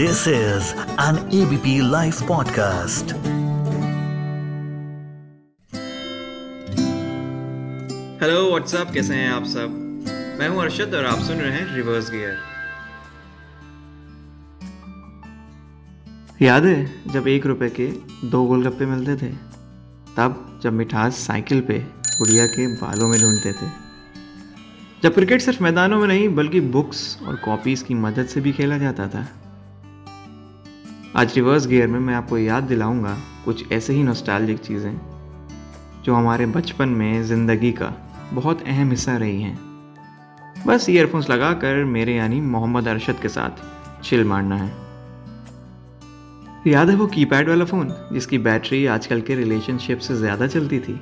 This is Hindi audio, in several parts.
This is an ABP Life podcast. Hello what's up कैसे हैं आप सब? मैं हूँ अर्शद और आप सुन रहे हैं रिवर्स गियर याद है, जब एक रुपए के दो गोलगप्पे मिलते थे? तब, जब मिठास साइकिल पे गुड़िया के बालों में ढूंढते थे। जब क्रिकेट सिर्फ़ मैदानों में नहीं, बल्कि बुक्स और कॉपीज की मदद से भी खेला जाता था। आज रिवर्स गियर में मैं आपको याद दिलाऊँगा कुछ ऐसे ही नॉस्टैल्जिक चीज़ें, जो हमारे बचपन में, ज़िंदगी का बहुत अहम हिस्सा रही हैं। बस ईयरफोन्स लगाकर मेरे यानी मोहम्मद अरशद के साथ चिल मारना है। याद है वो कीपैड वाला फ़ोन जिसकी बैटरी आजकल के रिलेशनशिप से ज़्यादा चलती थी?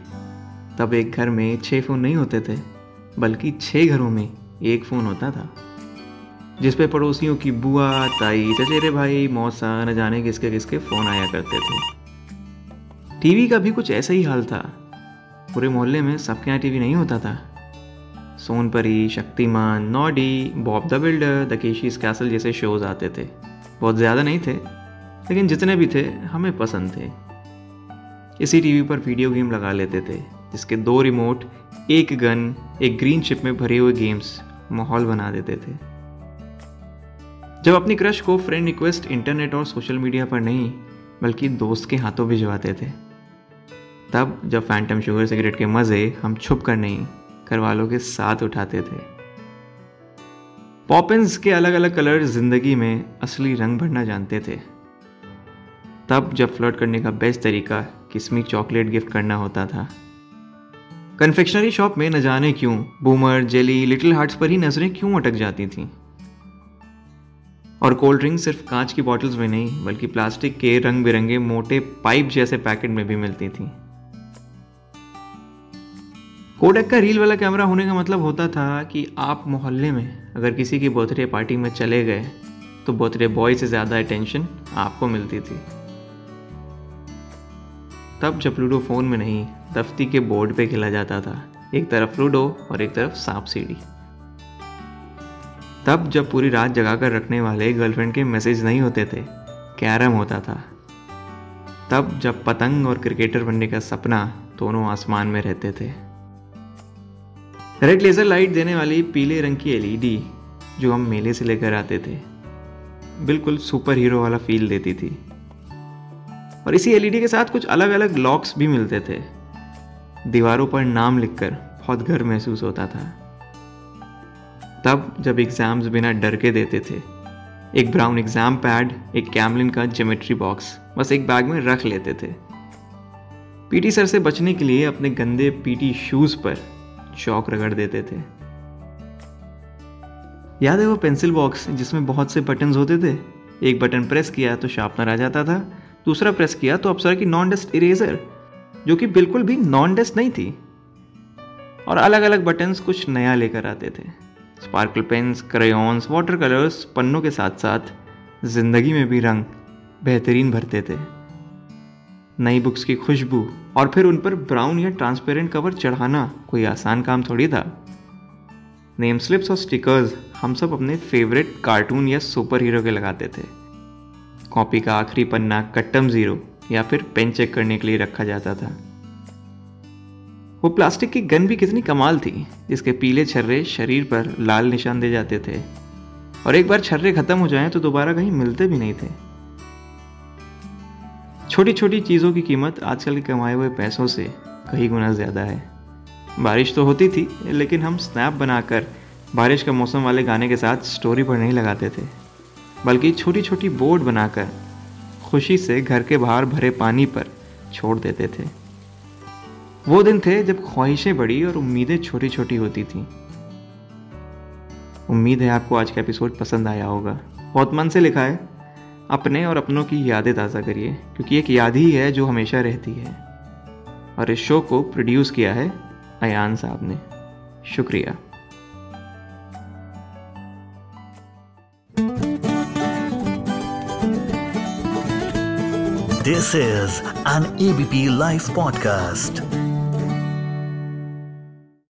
तब एक घर में छः फ़ोन नहीं होते थे, बल्कि छः घरों में एक फ़ोन होता था। जिस पे पड़ोसियों की बुआ, ताई, चचेरे भाई, मौसा, न जाने किसके किसके फ़ोन आया करते थे। टीवी का भी कुछ ऐसा ही हाल था। पूरे मोहल्ले में सबके यहाँ टीवी नहीं होता था। Sonpari, Shaktimaan, Noddy, Bob the builder, Takeshi's castle जैसे शोज़ आते थे। बहुत ज़्यादा नहीं थे, लेकिन जितने भी थे, हमें पसंद थे। इसी टीवी पर वीडियो गेम लगा लेते थे, जिसके दो रिमोट, एक गन, एक ग्रीन चिप में भरे हुए गेम्स माहौल बना देते थे। जब अपनी क्रश को फ्रेंड रिक्वेस्ट इंटरनेट और सोशल मीडिया पर नहीं, बल्कि दोस्त के हाथों भिजवाते थे। तब जब फैंटम शुगर सिगरेट के मज़े हम छुप कर नहीं घर वालों के साथ उठाते थे। पॉपिन्स के अलग अलग कलर ज़िंदगी में असली रंग भरना जानते थे। तब जब फ्लर्ट करने का बेस्ट तरीका किस्मी चॉकलेट गिफ्ट करना होता था। कन्फेक्शनरी शॉप में न जाने क्यों बूमर जेली लिटिल हार्ट्स पर ही नज़रें क्यों अटक जाती थीं? और कोल्ड ड्रिंक सिर्फ़ कांच की बॉटल्स में नहीं, बल्कि प्लास्टिक के रंग बिरंगे मोटे पाइप जैसे पैकेट में भी मिलती थी। कोडक का रील वाला कैमरा होने का मतलब होता था कि आप मोहल्ले में अगर किसी की बर्थडे पार्टी में चले गए तो बर्थडे बॉय से ज़्यादा अटेंशन आपको मिलती थी। तब जब लूडो फ़ोन में नहीं दफ्ती के बोर्ड पे खेला जाता था। एक तरफ़ लूडो और एक तरफ़ सांप सीढ़ी। तब जब पूरी रात जगा कर रखने वाले गर्लफ्रेंड के मैसेज नहीं होते थे, कैरम होता था। तब जब पतंग और क्रिकेटर बनने का सपना दोनों आसमान में रहते थे। रेड लेजर लाइट देने वाली पीले रंग की एलईडी जो हम मेले से लेकर आते थे, बिल्कुल सुपर हीरो वाला फील देती थी। और इसी एलईडी के साथ कुछ अलग अलग लॉक्स भी मिलते थे। दीवारों पर नाम लिखकर बहुत घर महसूस होता था। तब जब एग्ज़ाम्स बिना डर के देते थे। एक ब्राउन एग्ज़ाम पैड एक कैमलिन का ज्योमेट्री बॉक्स बस एक बैग में रख लेते थे। पीटी सर से बचने के लिए अपने गंदे पीटी शूज़ पर चौक रगड़ देते थे। याद है वो पेंसिल बॉक्स जिसमें बहुत से बटन्स होते थे? एक बटन प्रेस किया तो शार्पनर आ जाता था, दूसरा प्रेस किया तो अप्सरा की नॉन डस्ट इरेजर जो कि बिल्कुल भी नॉन डस्ट नहीं थी। और अलग अलग बटन्स कुछ नया लेकर आते थे। Sparkle pens crayons water colours पन्नों के साथ साथ ज़िंदगी में भी रंग बेहतरीन भरते थे। नई बुक्स की खुशबू और फिर उन पर ब्राउन या ट्रांसपेरेंट कवर चढ़ाना कोई आसान काम थोड़ी था। नेम स्लिप्स और स्टिकर्स हम सब अपने फेवरेट कार्टून या सुपर हीरो के लगाते थे। कॉपी का आखिरी पन्ना कट्टम ज़ीरो या फिर पेन चेक करने के लिए रखा जाता था। वो प्लास्टिक की गन भी कितनी कमाल थी, जिसके पीले छर्रे शरीर पर लाल निशान दे जाते थे। और एक बार छर्रे खत्म हो जाएँ तो दोबारा कहीं मिलते भी नहीं थे। छोटी छोटी चीज़ों की कीमत आजकल के कमाए हुए पैसों से कई गुना ज़्यादा है। बारिश तो होती थी, लेकिन हम स्नैप बनाकर बारिश का मौसम वाले गाने के साथ स्टोरी पर नहीं लगाते थे। बल्कि छोटी छोटी बोर्ड बनाकर खुशी से घर के बाहर भरे पानी पर छोड़ देते थे। वो दिन थे जब ख्वाहिशें बड़ी और उम्मीदें छोटी छोटी होती थी। उम्मीद है आपको आज का एपिसोड पसंद आया होगा। बहुत मन से लिखा है, अपने और अपनों की यादें ताज़ा करिए, क्योंकि एक याद ही है जो हमेशा रहती है। और इस शो को प्रोड्यूस किया है अयान साहब ने। शुक्रिया। This is an ABP live podcast.